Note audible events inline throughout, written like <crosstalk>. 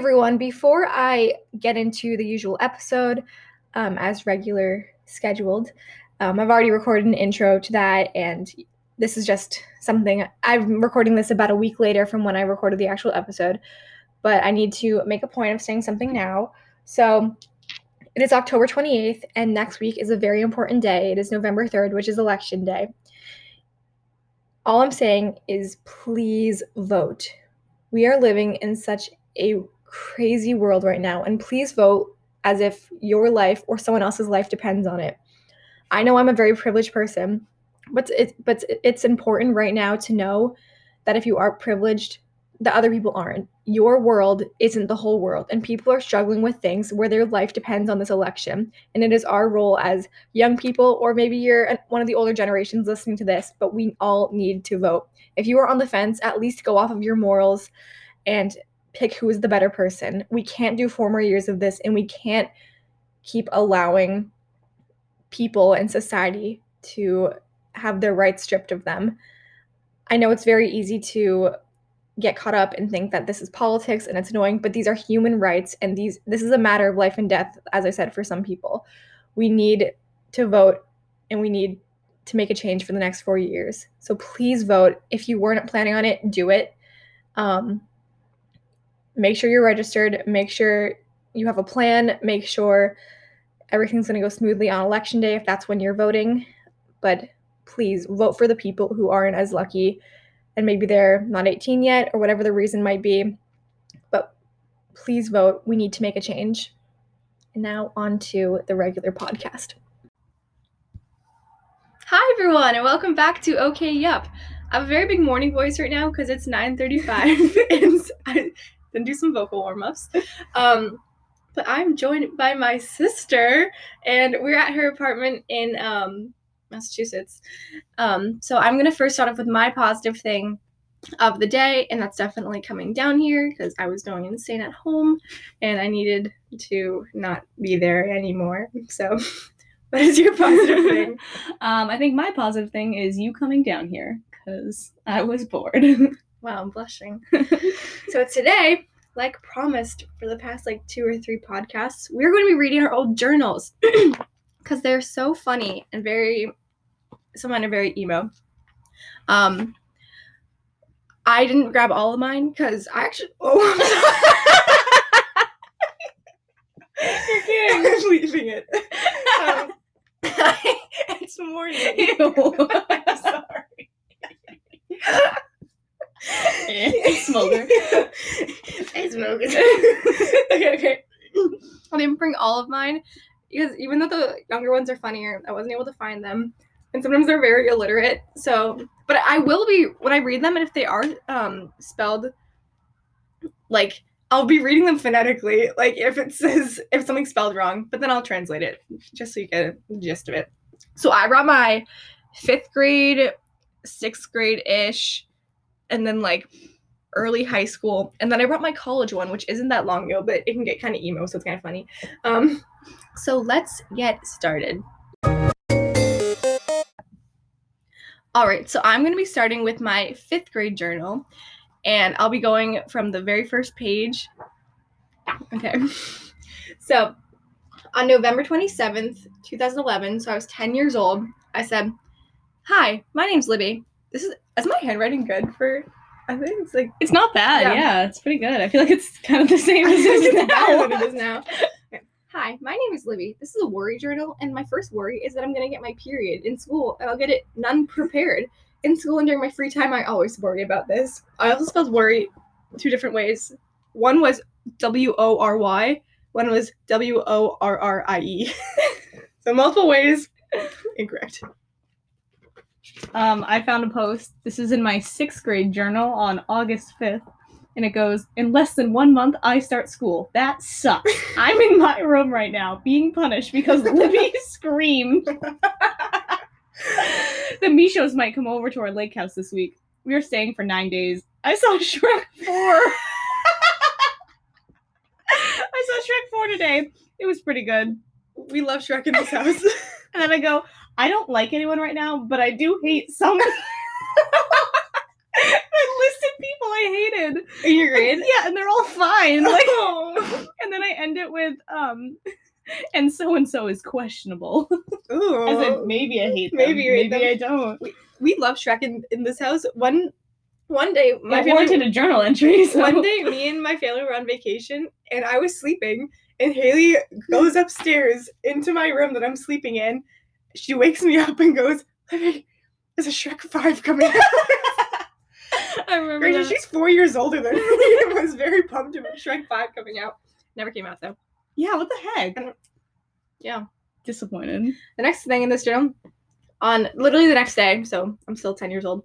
everyone. Before I get into the usual episode, um, as regular scheduled, um, I've already recorded an intro to that, and this is just something I'm recording this about a week later from when I recorded the actual episode. But I need to make a point of saying something now. So it is October 28th, and next week is a very important day. It is November 3rd, which is election day. All I'm saying is please vote. We are living in such a crazy world right now, and please vote as if your life or someone else's life depends on it. I know I'm a very privileged person, but it's but it's important right now to know that if you are privileged, the other people aren't. Your world isn't the whole world, and people are struggling with things where their life depends on this election. And it is our role as young people, or maybe you're one of the older generations listening to this, but we all need to vote. If you are on the fence, at least go off of your morals and pick who is the better person. We can't do four more years of this, and we can't keep allowing people and society to have their rights stripped of them. I know it's very easy to get caught up and think that this is politics and it's annoying, but these are human rights and these this is a matter of life and death as I said for some people. We need to vote and we need to make a change for the next 4 years. So please vote. If you weren't planning on it, do it. Um, make sure you're registered, make sure you have a plan, make sure everything's going to go smoothly on election day if that's when you're voting. But please vote for the people who aren't as lucky and maybe they're not 18 yet or whatever the reason might be. But please vote. We need to make a change. And now on to the regular podcast. Hi everyone and welcome back to OK Yup. I have a very big morning voice right now because it's 9:35 <laughs> and then do some vocal warm-ups. Um, but I'm joined by my sister and we're at her apartment in um, Massachusetts. Um, so I'm gonna first start off with my positive thing of the day, and that's definitely coming down here because I was going insane at home and I needed to not be there anymore. So, <laughs> what is your positive thing? <laughs> Um, I think my positive thing is you coming down here because I was bored. <laughs> wow, I'm blushing. <laughs> so today, like promised for the past like two or three podcasts, we're going to be reading our old journals <clears throat> because they're so funny and very some of mine are very emo. Um, I didn't grab all of mine because I actually. <laughs> Oh, You're kidding. <laughs> I'm leaving it. Um, it's morning. Ew. I'm sorry. Smolder. I smoke. okay, okay. I didn't bring all of mine because even though the younger ones are funnier, I wasn't able to find them and sometimes they're very illiterate. So, but I will be when I read them, and if they are um, spelled like I'll be reading them phonetically, like if it says if something's spelled wrong, but then I'll translate it just so you get the gist of it. So I brought my fifth grade, sixth grade ish, and then like early high school, and then I brought my college one, which isn't that long ago, but it can get kind of emo, so it's kind of funny. Um, so let's get started. All right, so I'm going to be starting with my fifth grade journal, and I'll be going from the very first page. Okay. So on November 27th, 2011, so I was 10 years old, I said, Hi, my name's Libby. This is, is my handwriting good for, I think it's like, it's not bad. Yeah. yeah, it's pretty good. I feel like it's kind of the same as it is <laughs> now. it is now. Hi, my name is Libby. This is a worry journal, and my first worry is that I'm gonna get my period in school, and I'll get it none prepared. In school and during my free time, I always worry about this. I also spelled worry two different ways. One was W O R Y, one was W O R R I E. <laughs> so multiple ways incorrect. Um, I found a post. This is in my sixth grade journal on August 5th and it goes, In less than one month, I start school. That sucks. <laughs> I'm in my room right now being punished because Libby <laughs> screamed. the Mishos might come over to our lake house this week. We are staying for nine days. I saw Shrek 4. <laughs> I saw Shrek 4 today. It was pretty good. We love Shrek in this house. and then I go, I don't like anyone right now, but I do hate some. I <laughs> listed people I hated. In your grade? Yeah, and they're all fine. Like, Oh. <laughs> <laughs> and then I end it with um, and so and so is questionable. Ooh. As in, maybe I hate them. Maybe maybe them. I don't. we we love Shrek in, in this house. One one day my My family wanted a journal entry. So. one day me and my family were on vacation and I was sleeping and Haley goes upstairs into my room that I'm sleeping in. She wakes me up and goes, "Hey, there's a Shrek 5 coming out. <laughs> <laughs> I remember she's four years older than me. <laughs> I was very pumped about Shrek 5 coming out. Never came out though. Yeah, what the heck? Yeah. Disappointed. The next thing in this journal, on literally the next day, so I'm still 10 years old,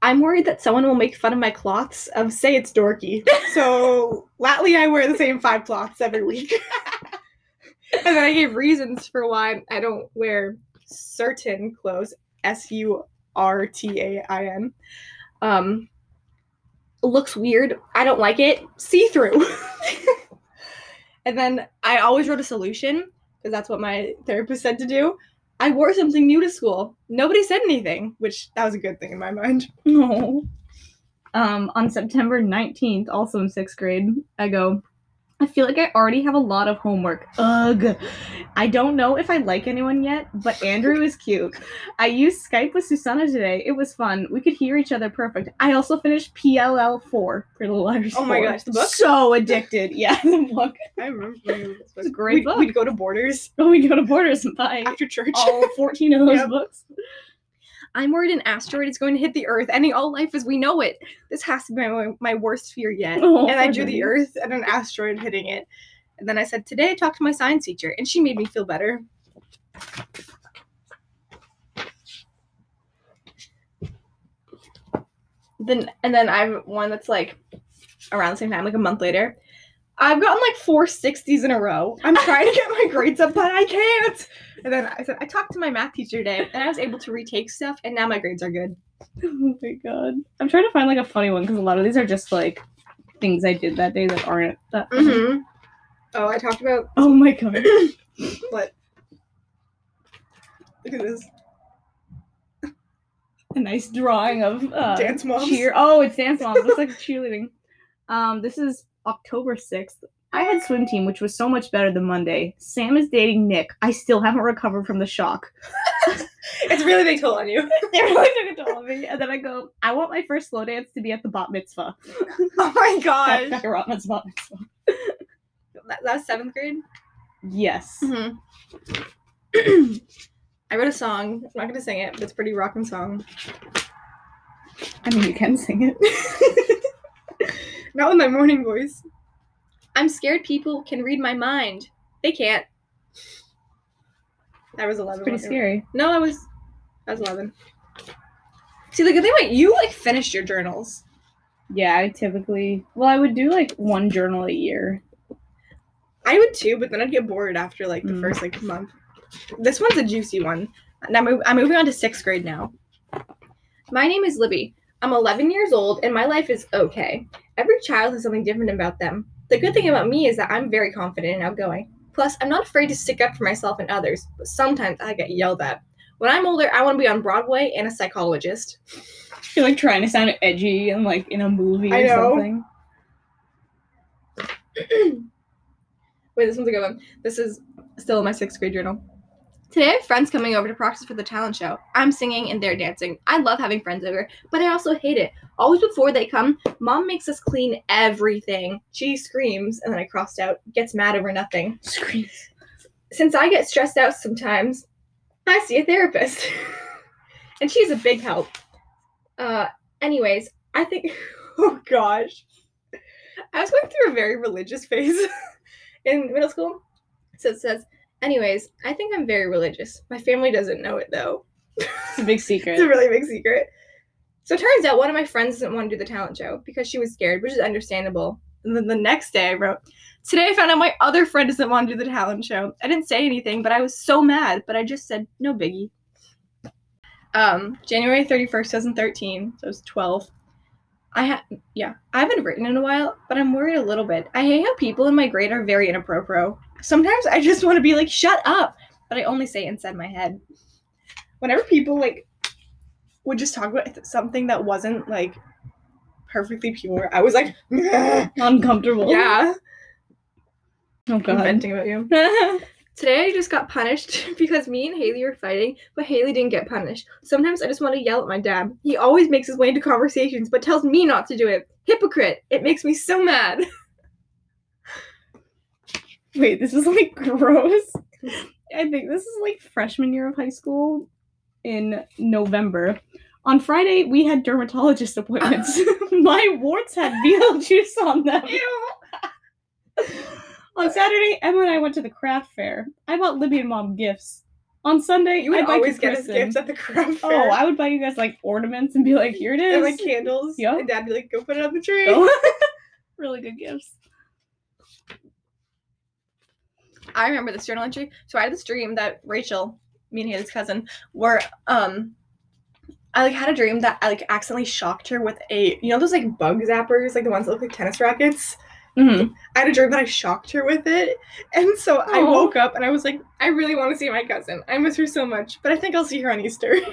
I'm worried that someone will make fun of my cloths of say it's dorky. So lately I wear the same five cloths every week. and then I gave reasons for why I don't wear certain clothes. S U R T A I N. Um looks weird. I don't like it. See through. <laughs> and then I always wrote a solution because that's what my therapist said to do. I wore something new to school. Nobody said anything, which that was a good thing in my mind. No. <laughs> Um, on September 19th, also in sixth grade, I go, I feel like I already have a lot of homework. Ugh. I don't know if I like anyone yet, but Andrew is cute. I used Skype with Susanna today. It was fun. We could hear each other perfect. I also finished PLL 4, Pretty Little Liars Oh my 4. gosh, the book? So addicted. <laughs> Yeah, the book. I remember this It's a great we'd, book. We'd go to Borders <laughs> Oh, we'd go to Borders and buy after church. all 14 of those <laughs> Yep. books. I'm worried an asteroid is going to hit the Earth, ending all life as we know it. This has to be my, my worst fear yet. Oh, and I drew the. Earth and an asteroid hitting it. And then I said, Today I talked to my science teacher, and she made me feel better. Then and then I have one that's like around the same time, like a month later. I've gotten like four 60s in a row. I'm trying to get my <laughs> grades up, but I can't. And then I said, I talked to my math teacher today, and I was able to retake stuff, and now my grades are good. <laughs> Oh my god. I'm trying to find like a funny one because a lot of these are just like things I did that day that aren't that funny. Mm-hmm. Oh, I talked about Oh my god. <coughs> what? Look at this A nice drawing of uh, dance moms. cheer. Oh, it's dance moms. Looks like cheerleading. Um, this is October 6th. I had swim team, which was so much better than Monday. Sam is dating Nick. I still haven't recovered from the shock. <laughs> It's really big toll on you. <laughs> They really took it to all of me. And then I go, I want my first slow dance to be at the bat mitzvah. <laughs> Oh my gosh. Bat mitzvah. That, that was seventh grade. Yes. Mm-hmm. <clears throat> I wrote a song. I'm not gonna sing it, but it's a pretty rocking song. I mean, you can sing it. Not with my morning voice. I'm scared people can read my mind. They can't. I was 11. It's pretty scary. No, I was. I was 11. See, the good thing about you, like, finished your journals. Yeah, I typically, well, I would do like one journal a year. I would too, but then I'd get bored after like the Mm. first like month. This one's a juicy one. Now I'm, I'm moving on to sixth grade now. My name is Libby. I'm 11 years old and my life is okay. Every child has something different about them. The good thing about me is that I'm very confident and outgoing. Plus, I'm not afraid to stick up for myself and others, but sometimes I get yelled at. When I'm older, I want to be on Broadway and a psychologist. <laughs> You're like trying to sound edgy and like in a movie I or know. something. <clears throat> Wait, this one's a good one. This is still in my sixth grade journal. Today, I have friends coming over to practice for the talent show. I'm singing and they're dancing. I love having friends over, but I also hate it. Always before they come, mom makes us clean everything. She screams, and then I crossed out, gets mad over nothing. Screams. Since I get stressed out sometimes, I see a therapist. <laughs> and she's a big help. Uh, anyways, I think, <laughs> oh gosh. I was going through a very religious phase <laughs> in middle school. So it says, anyways, I think I'm very religious. My family doesn't know it though. It's a big secret. It's a really big secret. So it turns out one of my friends doesn't want to do the talent show because she was scared, which is understandable. And then the next day I wrote, Today I found out my other friend doesn't want to do the talent show. I didn't say anything, but I was so mad, but I just said, no biggie. Um, January 31st, 2013. So I was 12. I had, yeah, I haven't written in a while, but I'm worried a little bit. I hate how people in my grade are very inappropriate. Sometimes I just want to be like, shut up, but I only say it inside my head. Whenever people like would just talk about something that wasn't like perfectly pure. I was like, uncomfortable. yeah. Oh I'm god. venting about you. <laughs> Today I just got punished <laughs> because me and Haley were fighting, but Haley didn't get punished. Sometimes I just want to yell at my dad. He always makes his way into conversations, but tells me not to do it. Hypocrite. It makes me so mad. <laughs> Wait, this is like gross. <laughs> I think this is like freshman year of high school in November. On Friday, we had dermatologist appointments. <laughs> <laughs> My warts had Beetlejuice on them. on Saturday, Emma and I went to the craft fair. I bought Libby and Mom gifts. On Sunday, You would buy always get us Kristen. gifts at the craft oh, fair. Oh. I would buy you guys like ornaments and be like, here it is. and like candles. Yup. And Dad'd be like, go put it on the tree. Really good gifts. I remember this journal entry. So I had this dream that Rachel, me and Haley's cousin, were um I like had a dream that I like accidentally shocked her with a you know those like bug zappers, like the ones that look like tennis rackets. Mm-hmm. I had a dream that I shocked her with it. And so I woke up and I was like, I really want to see my cousin. I miss her so much. But I think I'll see her on Easter. <laughs>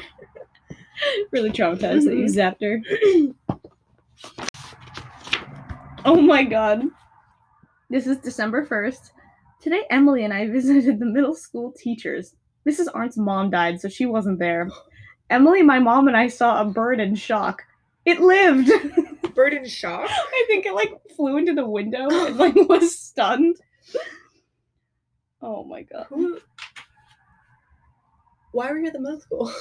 Really traumatized that you Mhm. zapped her. <clears throat> oh my god. This is December 1st. Today, Emily and I <laughs> visited the middle school teachers. Mrs. Arndt's mom died, so she wasn't there. Emily, my mom, and I saw a bird in shock. It lived! <laughs> Bird in shock. I think it like flew into the window and like <laughs> was stunned. Oh my god. Who why were you at the middle school?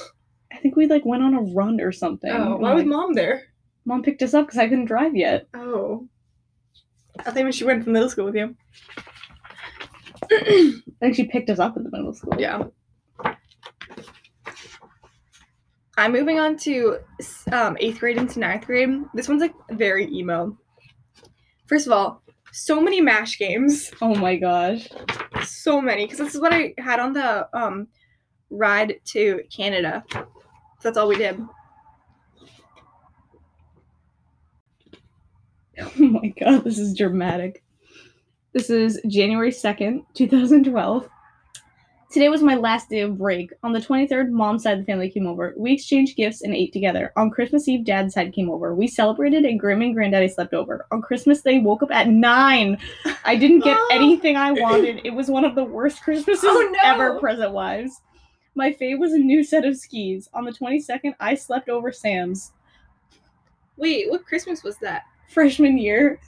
I think we like went on a run or something. Oh, and, why was like, mom there? mom picked us up because I couldn't drive yet. Oh. I think when she went to middle school with you. I think she picked us up at the middle school. Yeah. I'm moving on to um, eighth grade into ninth grade. This one's like very emo. First of all, so many MASH games. Oh my gosh. So many. Because this is what I had on the um, ride to Canada. So that's all we did. <laughs> Oh my god, this is dramatic. This is January 2nd, 2012. Today was my last day of break. On the 23rd, mom's side of the family came over. We exchanged gifts and ate together. On Christmas Eve, dad's side came over. We celebrated and Grim and Granddaddy slept over. On Christmas Day, woke up at 9. I didn't get Oh. <laughs> anything I wanted. It was one of the worst Christmases Oh, no. ever, present wives. My fave was a new set of skis. On the 22nd, I slept over Sam's. Wait, what Christmas was that? Freshman year,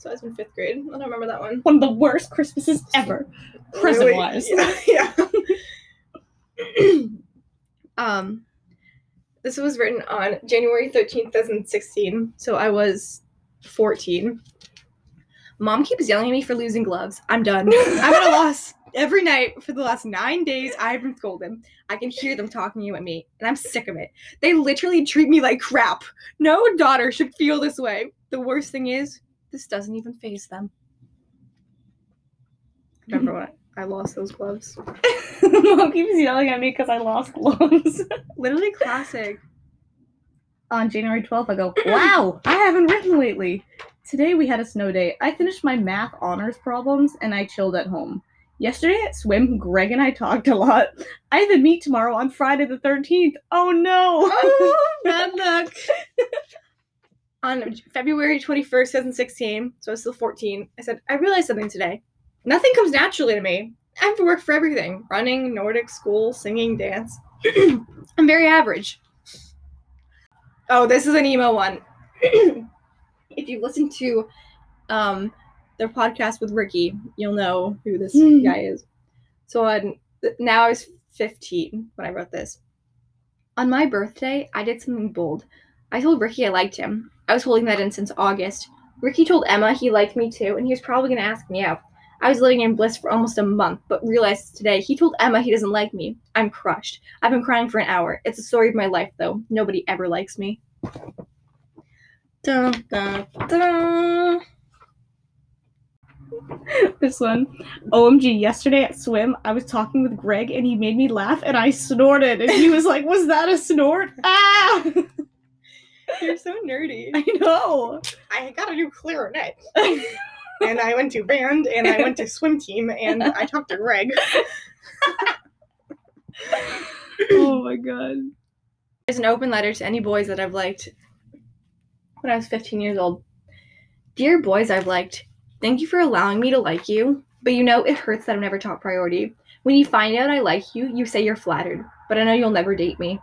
So I was in fifth grade. I don't remember that one. one of the worst Christmases ever. Present Really? wise. <laughs> Yeah. yeah. <clears throat> um, this was written on January 13th, 2016. So I was 14. Mom keeps yelling at me for losing gloves. I'm done. <laughs> I'm at a loss. Every night for the last nine days, I've been scolded. I can hear them talking at me, and I'm sick of it. They literally treat me like crap. No daughter should feel this way. The worst thing is, this doesn't even phase them. <laughs> Remember when I lost those gloves? <laughs> Mom keeps yelling at me because I lost gloves. <laughs> Literally classic. On January 12th, I go, Wow, I haven't written lately. Today we had a snow day. I finished my math honors problems and I chilled at home. Yesterday at swim, Greg and I talked a lot. I have a meet tomorrow on Friday the 13th. Oh no! Oh, bad luck. On February 21st, 2016, so I was still 14, I said, I realized something today. Nothing comes naturally to me. I have to work for everything running, Nordic, school, singing, dance. <clears throat> I'm very average. Oh, this is an emo one. <clears throat> if you listen to um, their podcast with Ricky, you'll know who this Mhm. guy is. So on, now I was 15 when I wrote this. On my birthday, I did something bold. I told Ricky I liked him. I was holding that in since August. Ricky told Emma he liked me too, and he was probably going to ask me out. I was living in bliss for almost a month, but realized today he told Emma he doesn't like me. I'm crushed. I've been crying for an hour. It's the story of my life, though. Nobody ever likes me. Dun, dun, dun. <laughs> this one. OMG, yesterday at swim, I was talking with Greg and he made me laugh and I snorted. And he was like, Was that a snort? Ah! <laughs> You're so nerdy. <laughs> I know. I got a new clarinet. <laughs> and I went to band, and I went to swim team, and I talked to Greg. <laughs> oh my god. There's an open letter to any boys that I've liked. when I was 15 years old. Dear boys I've liked, thank you for allowing me to like you, but you know it hurts that I'm never top priority. When you find out I like you, you say you're flattered, but I know you'll never date me.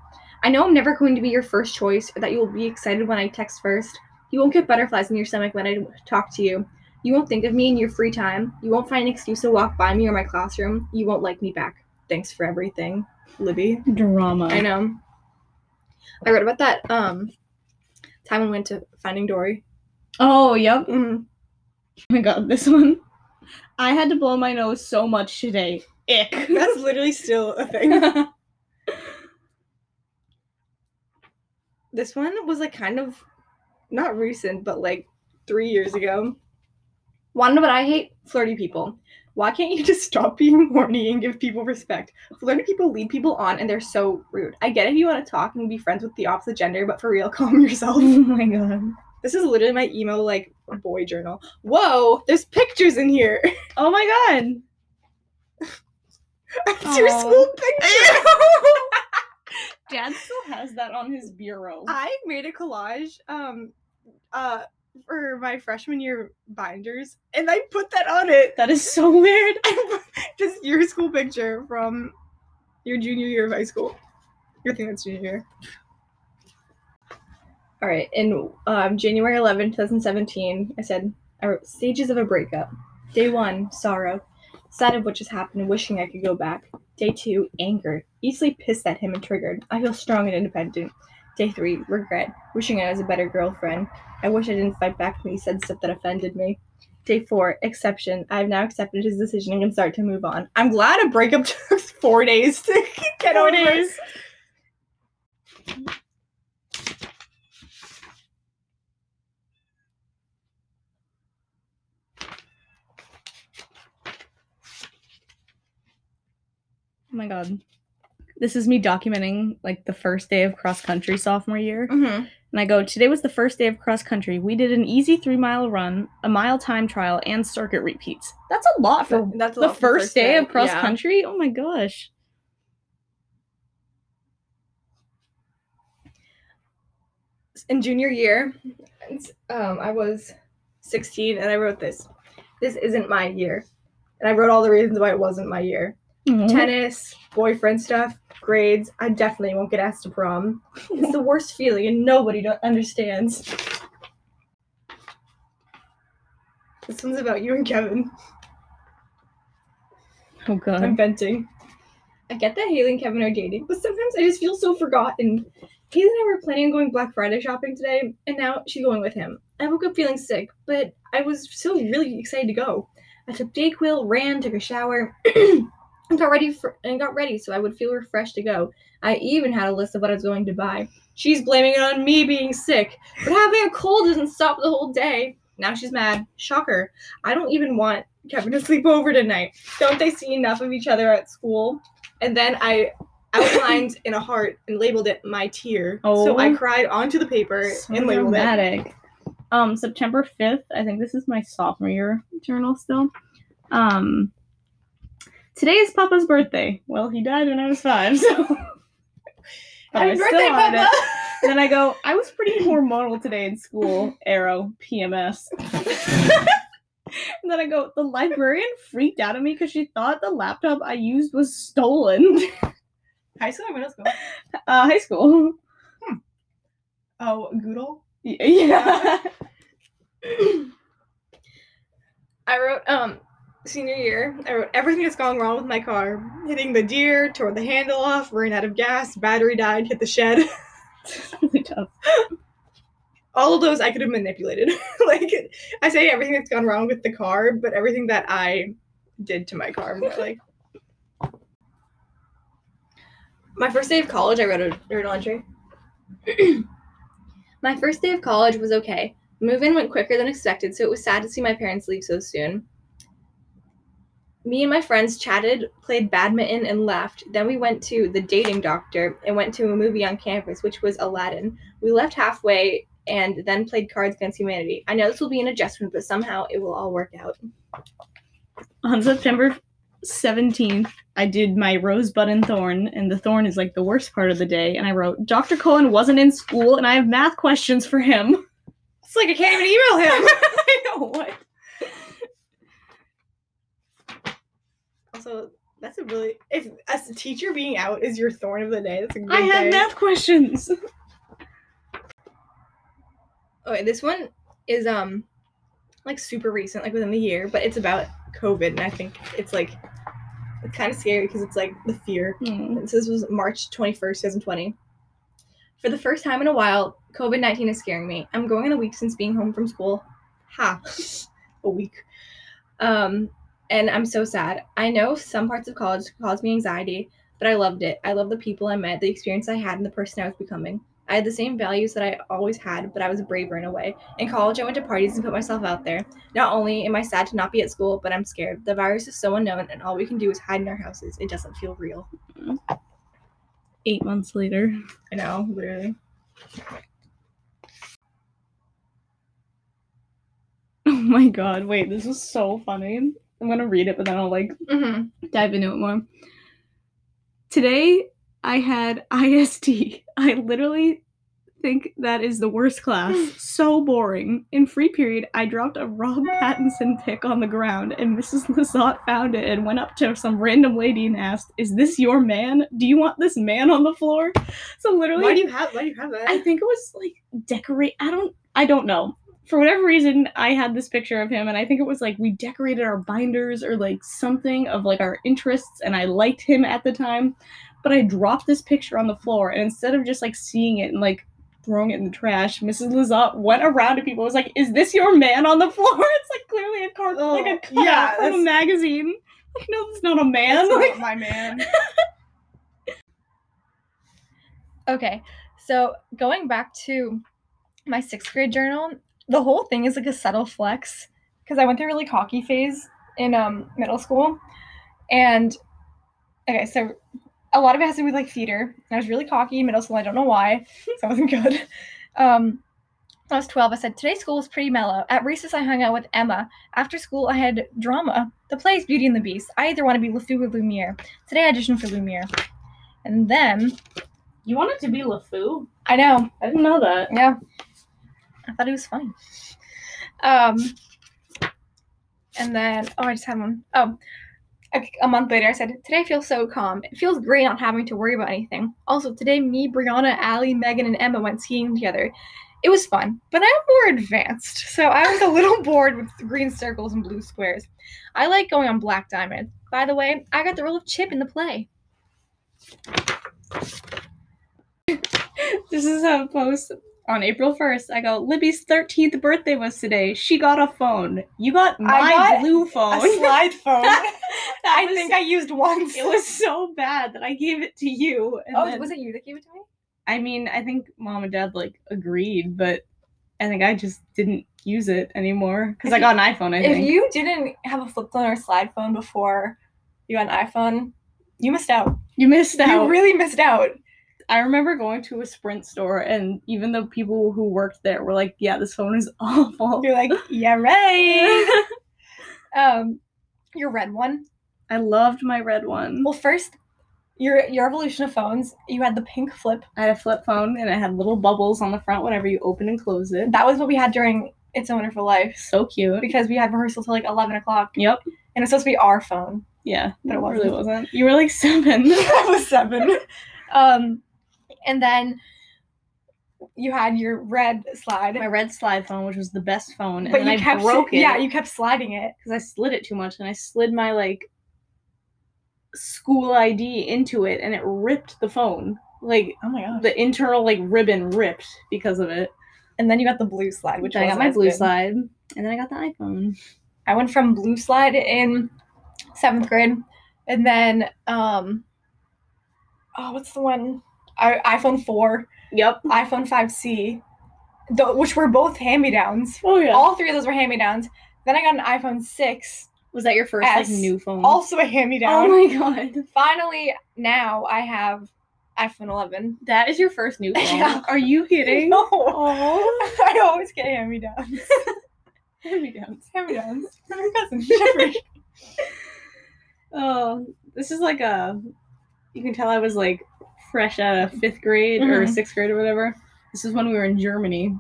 I know I'm never going to be your first choice or that you'll be excited when I text first. You won't get butterflies in your stomach when I talk to you. You won't think of me in your free time. You won't find an excuse to walk by me or my classroom. You won't like me back. Thanks for everything, Libby. Drama. I know. I read about that um time we went to Finding Dory. Oh, yep. Mm. Oh my god, this one. I had to blow my nose so much today. Ick. That's literally still a thing. <laughs> this one was like kind of not recent, but like three years ago. Know what I hate? Flirty people. Why can't you <laughs> just stop being horny and give people respect? Flirty people lead people on and they're so rude. I get if you want to talk and be friends with the opposite gender, but for real, <laughs> calm yourself. oh my god. This is literally my emo like boy journal. Whoa, there's pictures in here. Oh my god. <laughs> It's your Aw. school picture. Dad still has that on his bureau. I made a collage um uh for my freshman year binders and I put that on it. that is so weird. <laughs> Just your school picture from your junior year of high school. I think that's junior year. All right, in um, January 11, 2017, I said, I wrote stages of a breakup. Day one, sorrow. Sad of what just happened, wishing I could go back. Day two, anger. Easily pissed at him and triggered. I feel strong and independent. Day three, regret. Wishing I was a better girlfriend. I wish I didn't fight back when he said stuff that offended me. Day four, exception. I have now accepted his decision and can start to move on. I'm glad a breakup <laughs> took four days to <laughs> get Four over. days. My god. This is me documenting like the first day of cross country sophomore year. Mm-hmm. And I go, today was the first day of cross country. We did an easy three mile run, a mile time trial, and circuit repeats. That's a lot for That's a the for first day, of cross yeah. country. Oh my gosh. in junior year, um, I was 16 and I wrote this. This isn't my year. And I wrote all the reasons why it wasn't my year. Aw. Tennis, boyfriend stuff, grades. I definitely won't get asked to prom. It's the worst feeling and nobody understands. This one's about you and Kevin. Oh god. I'm venting. I get that Haley and Kevin are dating, but sometimes I just feel so forgotten. Haley and I were planning on going Black Friday shopping today, and now she's going with him. I woke up feeling sick, but I was still really excited to go. I took Dayquil, ran, took a shower, <clears throat> and got ready for and got ready so I would feel refreshed to go. I even had a list of what I was going to buy. She's blaming it on me being sick, but having a cold doesn't stop the whole day. Now she's mad. Shocker. I don't even want Kevin to <laughs> sleep over tonight. Don't they see enough of each other at school? And then I outlined in a heart and labeled it my tear. Oh, So I cried onto the paper So and labeled it. dramatic. Um, September 5th, I think this is my sophomore year journal still. Um, today is Papa's birthday. Well, he died when I was five, so. <laughs> Happy birthday, Papa! it. And then I go, I was pretty hormonal today in school. Arrow, PMS. and then I go, the librarian freaked out at me because she thought the laptop I used was stolen. <laughs> High school or middle school? Uh, high school. Oh, Goodle? Y- Yeah. <laughs> I wrote um senior year. I wrote everything that's gone wrong with my car. Hitting the deer, tore the handle off, ran out of gas, battery died, hit the shed. <laughs> All of those I could have manipulated. <laughs> like I say everything that's gone wrong with the car, but everything that I did to my car. more like my first day of college, I wrote a journal entry. <clears throat> my first day of college was okay. Move in went quicker than expected, so it was sad to see my parents leave so soon. Me and my friends chatted, played badminton, and left. Then we went to the dating doctor and went to a movie on campus, which was Aladdin. We left halfway and then played Cards Against Humanity. I know this will be an adjustment, but somehow it will all work out. On September 17th, I did my rosebud and thorn, and the thorn is like the worst part of the day. And I wrote, Dr. Cohen wasn't in school, and I have math questions for him. <laughs> It's like I can't even email him. <laughs> I know what. Also, that's a really if as a teacher being out is your thorn of the day. That's a good I day. math questions. Okay, this one is um like super recent, like within the year, but it's about COVID, and I think it's like it's kind of scary because it's like the fear. Mm. So this was March twenty first, two thousand twenty. For the first time in a while, COVID nineteen is scaring me. I'm going in a week since being home from school. Ha, <laughs> a week. Um, and I'm so sad. I know some parts of college caused me anxiety, but I loved it. I love the people I met, the experience I had, and the person I was becoming. I had the same values that I always had, but I was braver in a way. In college, I went to parties and put myself out there. Not only am I sad to not be at school, but I'm scared. The virus is so unknown, and all we can do is hide in our houses. It doesn't feel real. Eight months later. I know, literally. <laughs> Oh my god, wait, this is so funny. I'm gonna read it, but then I'll like Mm-hmm. dive into it more. Today I had <laughs> IST. I literally think that is the worst class. <laughs> so boring. In free period, I dropped a Rob Pattinson pic on the ground, and Mrs. Lazat found it and went up to some random lady and asked, "Is this your man? Do you want this man on the floor?" So literally, Why do you have? Why do you have that? I think it was like decorate. I don't. I don't know. For whatever reason, I had this picture of him, and I think it was like we decorated our binders or like something of like our interests, and I liked him at the time. But I dropped this picture on the floor, and instead of just like seeing it and like throwing it in the trash, Mrs. Lazat went around to people. and Was like, "Is this your man on the <laughs> floor?" It's like clearly a card, oh, like a Oh, cutout yeah, from a magazine. Like, no, it's not a man. Like, not my man. <laughs> Okay, so going back to my sixth grade journal, the whole thing is like a subtle flex because I went through a really cocky phase in um, middle school, and okay, so a lot of it has to do with like theater. And I was really cocky in middle school. I don't know why, <laughs> so I wasn't good. Um, I was 12, I said, Today's school was pretty mellow. At recess, I hung out with Emma. After school, I had drama. The play is Beauty and the Beast. I either want to be LeFou or Lumiere. Today, I auditioned for Lumiere. And then, you wanted to be LeFou? I know, I didn't know that. yeah. I thought it was funny. Um, and then, oh, I just had one. Oh, a, a month later, I said, Today feels so calm. It feels great not having to worry about anything. Also, today, me, Brianna, Allie, Megan, and Emma went skiing together. It was fun, but I'm more advanced, so I was a little <laughs> bored with green circles and blue squares. I like going on Black Diamond. By the way, I got the role of Chip in the play. <laughs> This is a post on April 1st. I go, Libby's 13th birthday was today. She got a phone. You got my got blue phone. A slide phone. <laughs> <laughs> I was- think I used once. it was so bad that I gave it to you. And Oh, then- was it you that gave it to me? I mean, I think mom and dad like agreed, but I think I just didn't use it anymore because I got an iPhone. I If think. you didn't have a flip phone or a slide phone before you got an iPhone, you missed out. you missed out. You really missed out. I remember going to a Sprint store, and even the people who worked there were like, "Yeah, this phone is <laughs> awful." You're like, yeah, right. <laughs> um, your red one. I loved my red one. Well, first, your your evolution of phones. You had the pink flip. I had a flip phone, and it had little bubbles on the front whenever you open and close it. That was what we had during It's a Wonderful Life So cute. because we had rehearsal till like eleven o'clock, Yep. and it's supposed to be our phone. Yeah, But it it really wasn't. wasn't. You were like seven. <laughs> I was seven. Um, and then you had your red slide. my red slide phone, which was the best phone, and but then you I kept broke it. Yeah, you kept sliding it. because I slid it too much, and I slid my like school ID into it, and it ripped the phone. Like Oh my god, the internal like ribbon ripped because of it. And then you got the blue slide, which I got my blue good. slide, and then I got the iPhone. I went from blue slide in seventh grade, and then um, oh, what's the one? IPhone four, Yep. iPhone five C, th- which were both hand me downs. Oh yeah. All three of those were hand me downs. Then I got an iPhone six, was that your first S. like new phone? also a hand me down. oh my god. Finally, now I have iPhone eleven. That is your first new <laughs> phone. Yeah. Are you kidding? No. <laughs> I always get hand me <laughs> downs. Hand me downs. hand me downs from your cousin Jeffrey. Oh, this is like a. You can tell I was like fresh out of fifth grade or Mhm. sixth grade or whatever. This is when we were in Germany.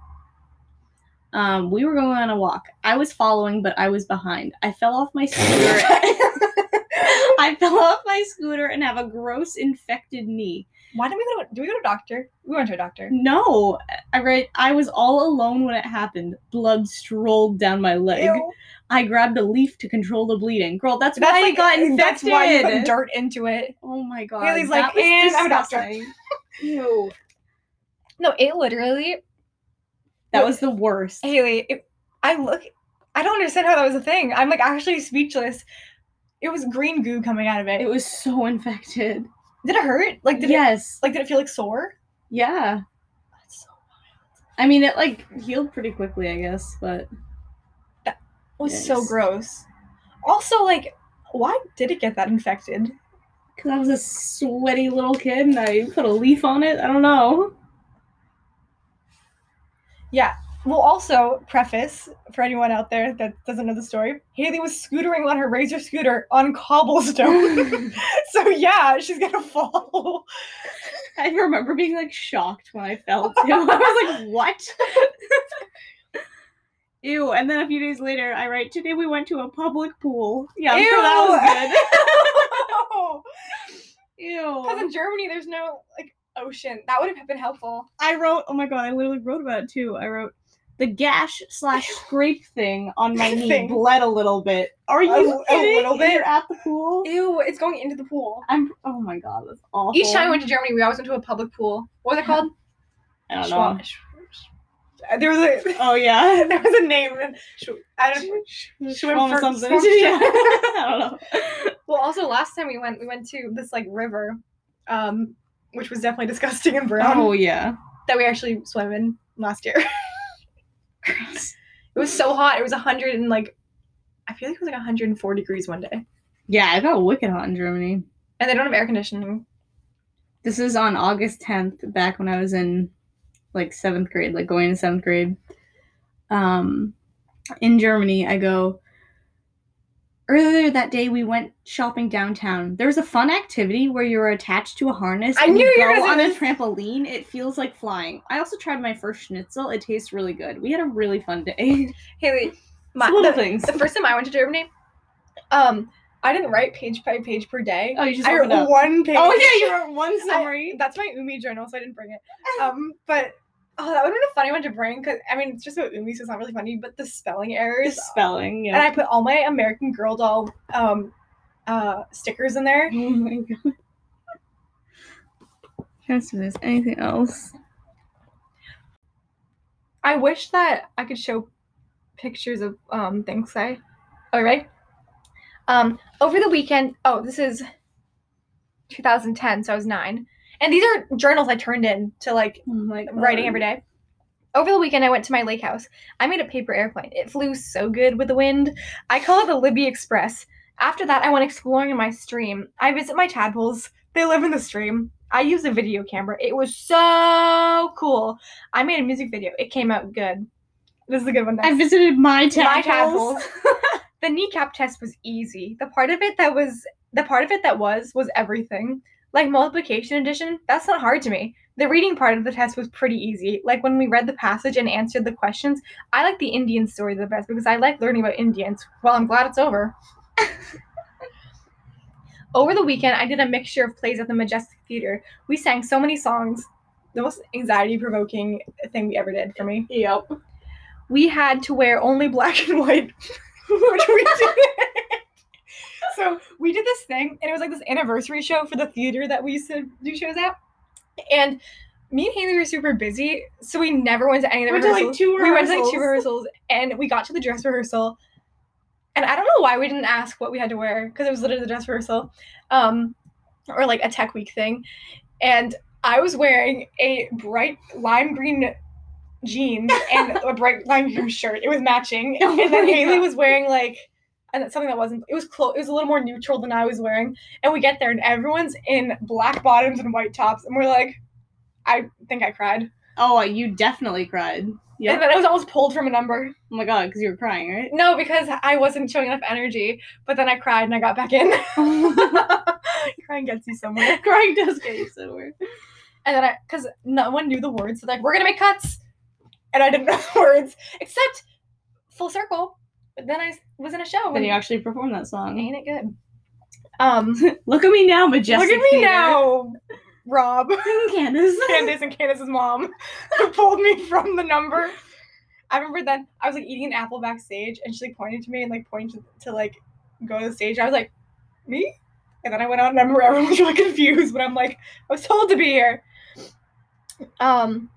Um, we were going on a walk. I was following, but I was behind. I fell off my scooter. <laughs> <laughs> I fell off my scooter and have a gross infected knee. Why did we go to? Do we go to a doctor? We went to a doctor. No, I read. I was all alone when it happened. Blood strolled down my leg. Ew. I grabbed a leaf to control the bleeding. Girl, that's, That's why like I got infected. That's why you put dirt into it. Oh my god. Haley's like, "And I'm a doctor." <laughs> Ew. No, it literally. That was the worst. Haley, it, I look. I don't understand how that was a thing. I'm like actually speechless. It was green goo coming out of it. It was so infected. Did it hurt? Like did it? yes. Like did it feel like sore? Yeah. That's so. I mean, it like healed pretty quickly, I guess, but that was so gross. Also, like, why did it get that infected? because I was a sweaty little kid and I put a leaf on it. I don't know. Yeah. Well, also, preface for anyone out there that doesn't know the story Haley was scootering on her Razor scooter on cobblestone. <laughs> so, yeah, she's gonna fall. I remember being like shocked when I fell too. I was like, what? Ew. And then a few days later, I write, today we went to a public pool. Yeah, I'm sure that was good. <laughs> Ew. Because in Germany, there's no, like, ocean. That would have been helpful. I wrote, oh my god, I literally wrote about it too. I wrote, the gash slash <laughs> scrape thing on my <laughs> knee Thing. bled a little bit. Are you a kidding? little bit? You're at the pool? Ew, it's going into the pool. I'm, oh my god, that's awful. Each time we went to Germany, we always went to a public pool. What was it called? I don't know. There was a <laughs> Oh yeah. there was a name. I don't Swim Schwam for- something. swim Yeah. I don't know. Well, also last time we went, we went to this like river, um, which was definitely disgusting and brown. Oh yeah. That we actually swam in last year. It was so hot. It was a hundred and like, I feel like it was like 104 degrees one day, Yeah, I got wicked hot in Germany. and they don't have air conditioning. This is on August 10th, back when I was in like seventh grade, like going to seventh grade. Um, in Germany, I go. Earlier that day, we went shopping downtown. There was a fun activity where you were attached to a harness I and knew you go on a trampoline. It feels like flying. I also tried my first schnitzel. It tastes really good. We had a really fun day. Haley, <laughs> my, little the, things. the first time I went to Germany, um, I didn't write page by page per day. Oh, you just I wrote one page. Oh yeah, you wrote one <laughs> I- summary. that's my Umi journal, so I didn't bring it. <laughs> Um, but oh, that would have been a funny one to bring because I mean it's just about Umi, so it's not really funny. But the spelling The errors, spelling. Yeah. And I put all my American Girl doll um, uh, stickers in there. oh my god. Trying to see if there's anything else. I wish that I could show pictures of um things I. All right. Um, over the weekend. Oh, this is 2010, so I was nine, and these are journals I turned in to like Oh writing every day. Over the weekend, I went to my lake house. I made a paper airplane. It flew so good with the wind. I call it the Libby Express. After that, I went exploring in my stream. I visit my tadpoles. They live in the stream. I use a video camera. It was so cool. I made a music video. It came out good. This is a good one. I visited my My tadpoles. tadpoles. <laughs> the NECAP test was easy. The part of it that was the part of it that was was everything. Like multiplication addition, that's not hard to me. The reading part of the test was pretty easy. Like when we read the passage and answered the questions, I like the Indian story the best because I like learning about Indians. Well, I'm glad it's over. <laughs> over the weekend, I did a mixture of plays at the Majestic Theater. We sang so many songs. The most anxiety provoking thing we ever did for me Yep. we had to wear only black and white, which we did. So we did this thing, and it was like this anniversary show for the theater that we used to do shows at. And me and Haley were super busy, so we never went to any of the Went to, like, rehearsals. two We went to like two rehearsals. rehearsals, and we got to the dress rehearsal. And I don't know why we didn't ask what we had to wear because it was literally the dress rehearsal, um, or like a tech week thing. And I was wearing a bright lime green jeans and <laughs> a bright lime green shirt. It was matching. Oh and then Haley was wearing like and something that wasn't. It was close. It was a little more neutral than I was wearing. And we get there and everyone's in black bottoms and white tops, and we're like, I think I cried. Oh, you definitely cried. Yeah. And then I was almost pulled from a number. Oh my god, because you were crying, right? No, because I wasn't showing enough energy. But then I cried and I got back in. <laughs> <laughs> Crying gets you somewhere. <laughs> crying does get you somewhere. And then I, because no one knew the words, so like, we're gonna make cuts. and I didn't know the words except full circle. But then I was in a show. Then you actually performed that song. ain't it good? Um, <laughs> Look at me now, majestic. look at me theater. now, Rob. <laughs> Candace. <laughs> Candace and Candace's mom pulled me from the number. I remember then I was like eating an apple backstage and she like pointed to me and like pointed to, to like go to the stage. I was like, me? And then I went out and I remember everyone was really confused, but I'm like, I was told to be here. Um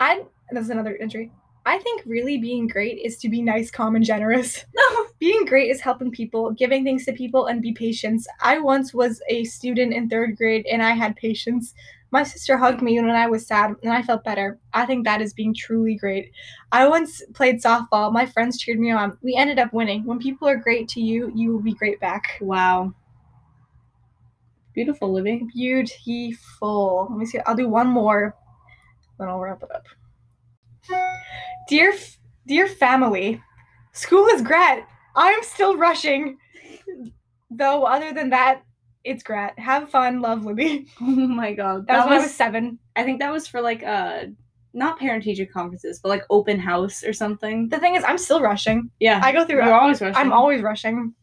I this is another entry. I think really being great is to be nice, calm, and generous. No, <laughs> being great is helping people, giving things to people, and be patient. I once was a student in third grade and I had patience. My sister hugged me when I was sad and I felt better. I think that is being truly great. I once played softball. My friends cheered me on. We ended up winning. When people are great to you, you will be great back. Wow. Beautiful, living. Beautiful. Let me see. I'll do one more, then I'll wrap it up. Dear, f- dear family, school is great. I'm still rushing, though. Other than that, it's great. Have fun, love, Libby. <laughs> Oh my god. That, was when I was seven. I think that was for like uh not parent teacher conferences, but like open house or something. The thing is, I'm still rushing. Yeah. I go through. You're always rushing. I'm always rushing.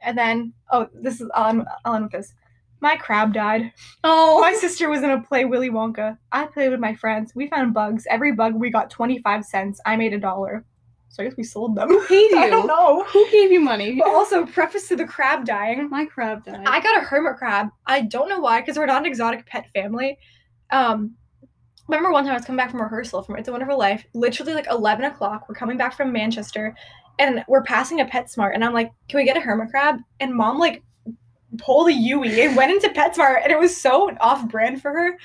And then, oh, this is I'll end with this. My crab died. Oh My sister was gonna play Willy Wonka. I played with my friends. We found bugs. Every bug we got 25 cents. I made a dollar. So I guess we sold them. Who paid <laughs> I don't know. Who gave you money? But also, preface to the crab dying. My crab died. I got a hermit crab. I don't know why, because we're not an exotic pet family. Um, remember one time I was coming back from rehearsal from It's a Wonderful Life. Literally like 11 o'clock. We're coming back from Manchester, and we're passing a PetSmart, and I'm like, "Can we get a hermit crab?" And mom like pulled a Yui and went into PetSmart, and it was so off-brand for her.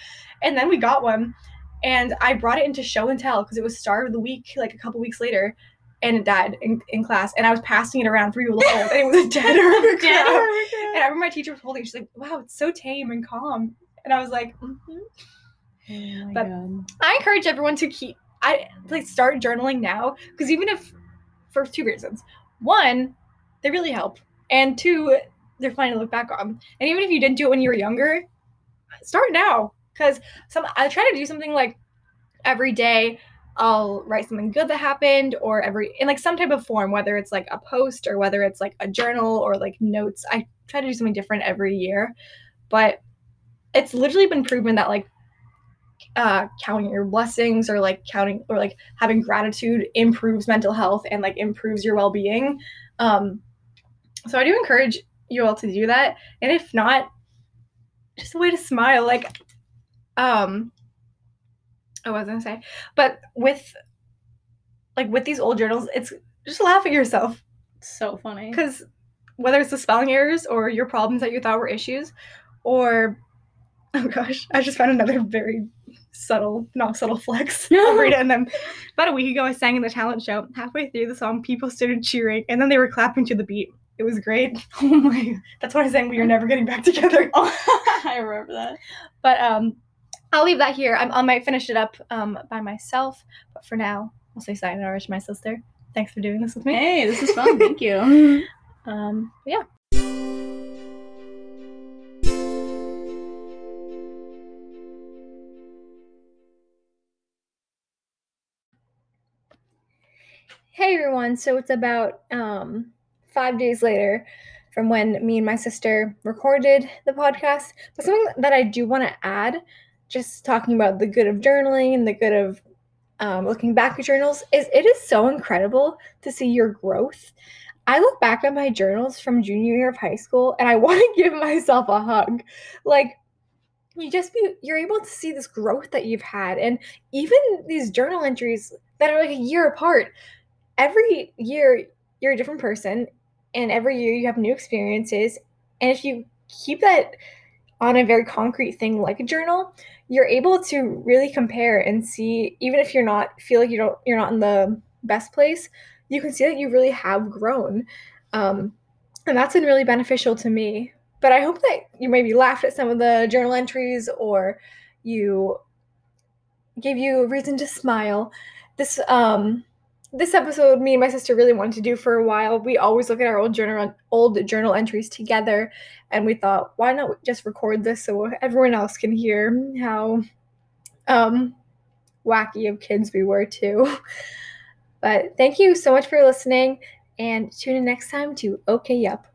And then we got one, and I brought it into show and tell because it was star of the week like a couple weeks later. And it died in, in class, and I was passing it around for people to hold, and it was a <laughs> dead hermit crab. And I remember my teacher was holding. it. She's like, "Wow, it's so tame and calm." And I was like, mhm. Oh But- god. "I encourage everyone to keep. I like start journaling now because even if for two reasons, one, they really help, and two, they're fun to look back on. And even if you didn't do it when you were younger, start now because some I try to do something like every day. I'll write something good that happened, or every in like some type of form, whether it's like a post or whether it's like a journal or like notes. I try to do something different every year, but it's literally been proven that like uh counting your blessings or like counting or like having gratitude improves mental health and like improves your well-being um so i do encourage you all to do that. And if not just a way to smile like um i was gonna say but with like with these old journals it's just laugh at yourself. So funny. because whether it's the spelling errors or your problems that you thought were issues or <laughs> oh gosh i just found another very subtle not subtle flex I'll read it and then about a week ago i sang in the talent show halfway through the song people started cheering and then they were clapping to the beat it was great. <laughs> Oh my that's what i sang we are never getting back together. <laughs> I remember that. but um i'll leave that here. I'm, i might finish it up um by myself but for now i'll say sayonara to my sister. Thanks for doing this with me. Hey, this is fun. Thank you. <laughs> um yeah. Hey everyone, so it's about um, five days later from when me and my sister recorded the podcast. But something that I do want to add, just talking about the good of journaling and the good of um, looking back at journals, is it is so incredible to see your growth. I look back at my journals from junior year of high school and I <laughs> want to give myself a hug. Like, you just be you're able to see this growth that you've had and even these journal entries that are like a year apart every year you're a different person and every year you have new experiences. And if you keep that on a very concrete thing like a journal you're able to really compare and see even if you're not feel like you don't you're not in the best place you can see that you really have grown. Um, and that's been really beneficial to me. But i hope that you maybe laughed at some of the journal entries or you gave you a reason to smile. This um this episode me and my sister really wanted to do for a while we always look at our old journal old journal entries together and we thought why not just record this so everyone else can hear how um wacky of kids we were too. <laughs> But thank you so much for listening and tune in next time to OK Yup.